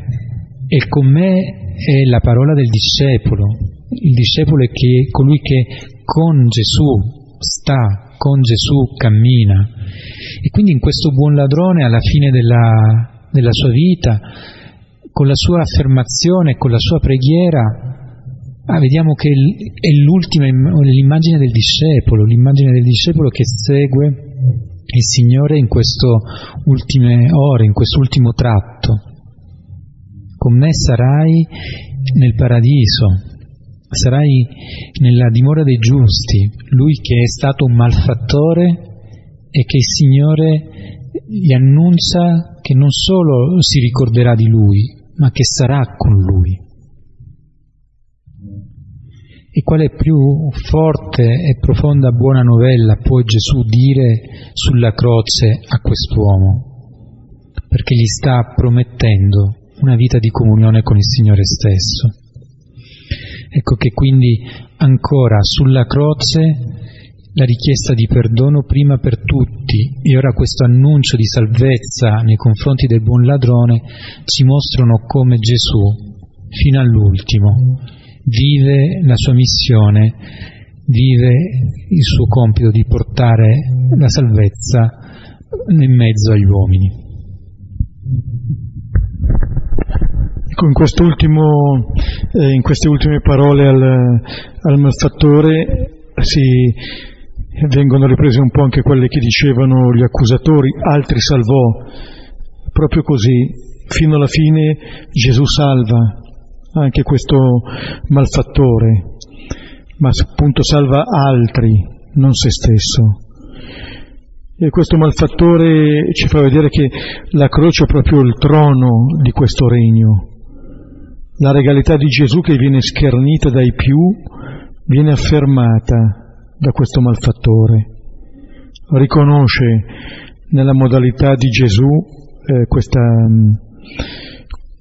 e con me è la parola del discepolo, il discepolo è che, colui che con Gesù sta, con Gesù cammina. E quindi in questo buon ladrone alla fine della, della sua vita, con la sua affermazione, con la sua preghiera, Ah, vediamo che è l'ultima l'immagine del discepolo, l'immagine del discepolo che segue il Signore in queste ultime ore, in quest'ultimo tratto. Con me sarai nel paradiso, sarai nella dimora dei giusti, lui che è stato un malfattore e che il Signore gli annuncia che non solo si ricorderà di lui, ma che sarà con lui e quale più forte e profonda buona novella può Gesù dire sulla croce a quest'uomo, perché gli sta promettendo una vita di comunione con il Signore stesso. Ecco che quindi ancora sulla croce la richiesta di perdono prima per tutti e ora questo annuncio di salvezza nei confronti del buon ladrone ci mostrano come Gesù, fino all'ultimo, vive la sua missione, vive il suo compito di portare la salvezza in mezzo agli uomini. Ecco, in, eh, in, queste ultime parole al, al malfattore si vengono riprese un po' anche quelle che dicevano gli accusatori, altri salvò, proprio così, fino alla fine Gesù salva, anche questo malfattore, ma appunto salva altri, non se stesso. E questo malfattore ci fa vedere che la croce è proprio il trono di questo regno. La regalità di Gesù che viene schernita dai più viene affermata da questo malfattore. Riconosce nella modalità di Gesù eh, questa,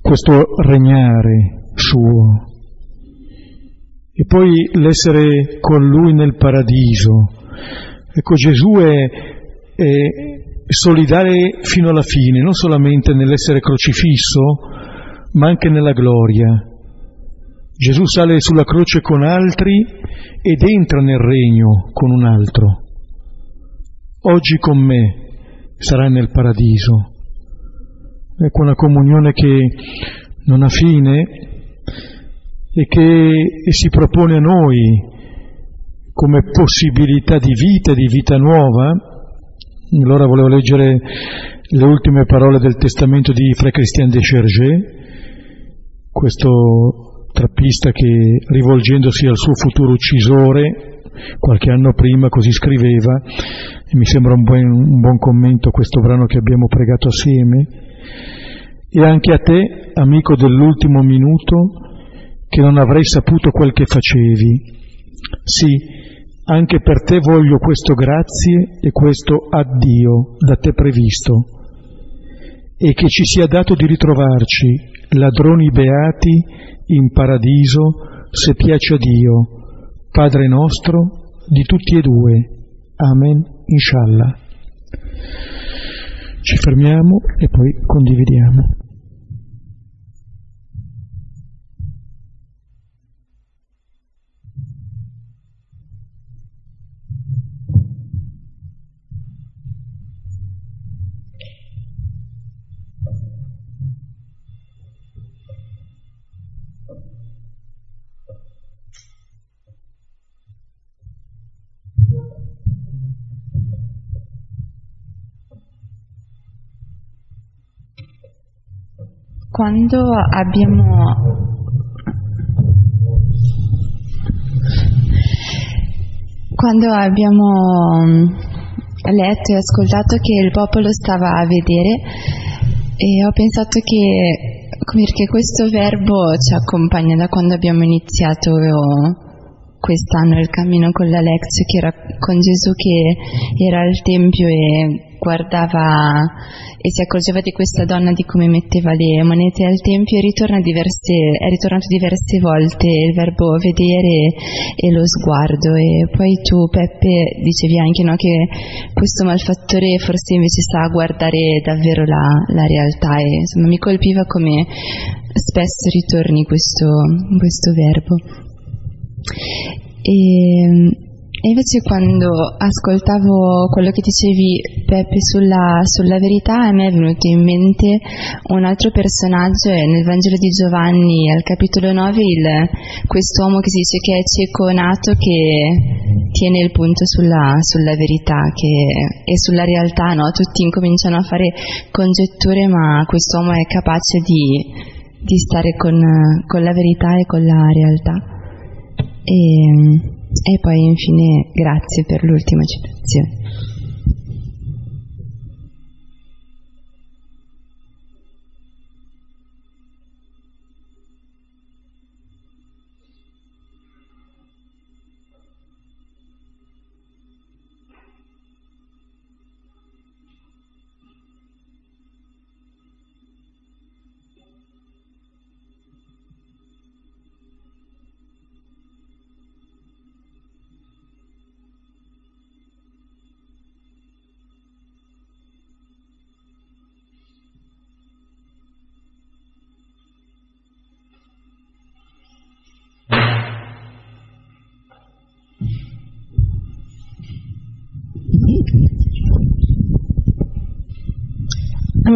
questo regnare, suo. E poi l'essere con lui nel paradiso. Ecco, Gesù è, è solidale fino alla fine, non solamente nell'essere crocifisso, ma anche nella gloria. Gesù sale sulla croce con altri ed entra nel regno con un altro. Oggi con me sarà nel paradiso. Ecco una comunione che non ha fine, e che si propone a noi come possibilità di vita, di vita nuova. Allora volevo leggere le ultime parole del testamento di Frère Christian de Chergé, questo trappista che rivolgendosi al suo futuro uccisore qualche anno prima così scriveva, e mi sembra un buon, un buon commento questo brano che abbiamo pregato assieme, e anche a te, amico dell'ultimo minuto, che non avrei saputo quel che facevi. Sì, anche per te voglio questo grazie e questo addio da te previsto, e che ci sia dato di ritrovarci, ladroni beati, in paradiso, se piace a Dio, Padre nostro, di tutti e due. Amen, inshallah. Ci fermiamo e poi condividiamo. Quando abbiamo quando abbiamo mm, letto e ascoltato che il popolo stava a vedere e ho pensato che perché questo verbo ci accompagna da quando abbiamo iniziato quest'anno il cammino con l'Alexio che era con Gesù che era al Tempio e guardava e si accorgeva di questa donna di come metteva le monete al tempio e diverse, è ritornato diverse volte il verbo vedere e lo sguardo e poi tu Peppe dicevi anche no, che questo malfattore forse invece sa guardare davvero la, la realtà e insomma mi colpiva come spesso ritorni questo, questo verbo. E, e invece quando ascoltavo quello che dicevi Peppe sulla, sulla, verità, a me è venuto in mente un altro personaggio nel Vangelo di Giovanni al capitolo 9, il, quest'uomo che si dice che è cieco nato che tiene il punto sulla, sulla verità che, e sulla realtà, no? tutti incominciano a fare congetture ma quest'uomo è capace di, di stare con, con, la verità e con la realtà. E, e poi infine grazie per l'ultima citazione.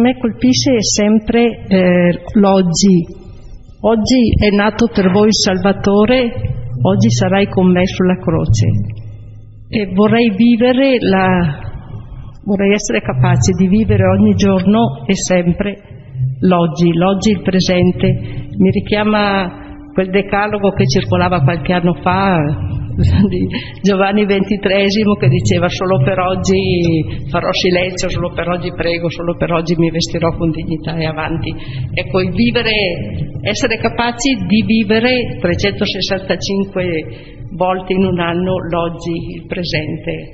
Me colpisce sempre eh, l'oggi. Oggi è nato per voi il Salvatore, oggi sarai con me sulla croce. E vorrei vivere la, vorrei essere capace di vivere ogni giorno e sempre l'oggi, l'oggi il presente. Mi richiama quel decalogo che circolava qualche anno fa di Giovanni XXIII che diceva solo per oggi farò silenzio, solo per oggi prego, solo per oggi mi vestirò con dignità e avanti. Ecco, il vivere, essere capaci di vivere 365 volte in un anno l'oggi, il presente.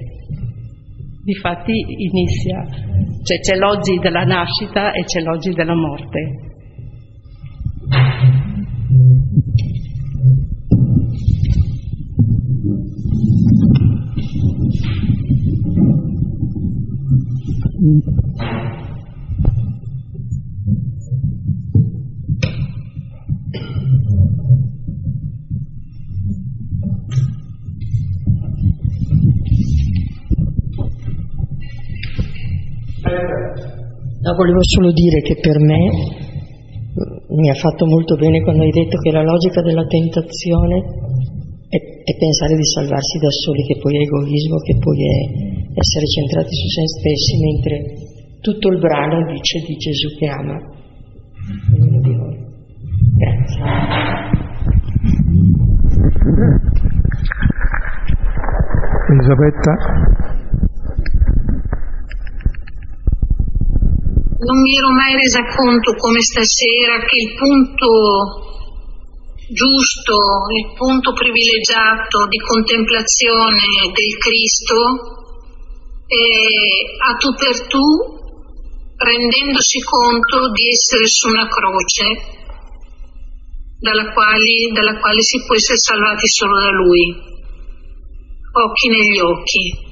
Difatti inizia, cioè c'è l'oggi della nascita e c'è l'oggi della morte. No, volevo solo dire che per me mi ha fatto molto bene quando hai detto che la logica della tentazione è, è pensare di salvarsi da soli, che poi è egoismo, che poi è essere centrati su se stessi, mentre tutto il brano dice di Gesù che ama ognuno di noi. Grazie. Elisabetta. Non mi ero mai resa conto come stasera che il punto giusto, il punto privilegiato di contemplazione del Cristo e a tu per tu rendendosi conto di essere su una croce dalla quale, dalla quale si può essere salvati solo da Lui, occhi negli occhi.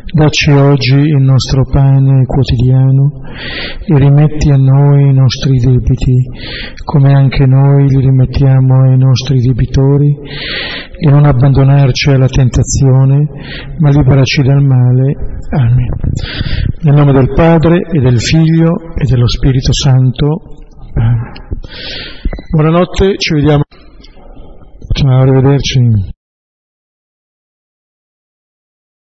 Dacci oggi il nostro pane quotidiano e rimetti a noi i nostri debiti, come anche noi li rimettiamo ai nostri debitori, e non abbandonarci alla tentazione, ma liberaci dal male. Amen. Nel nome del Padre e del Figlio e dello Spirito Santo. Amen. Buonanotte, ci vediamo. Ciao, arrivederci.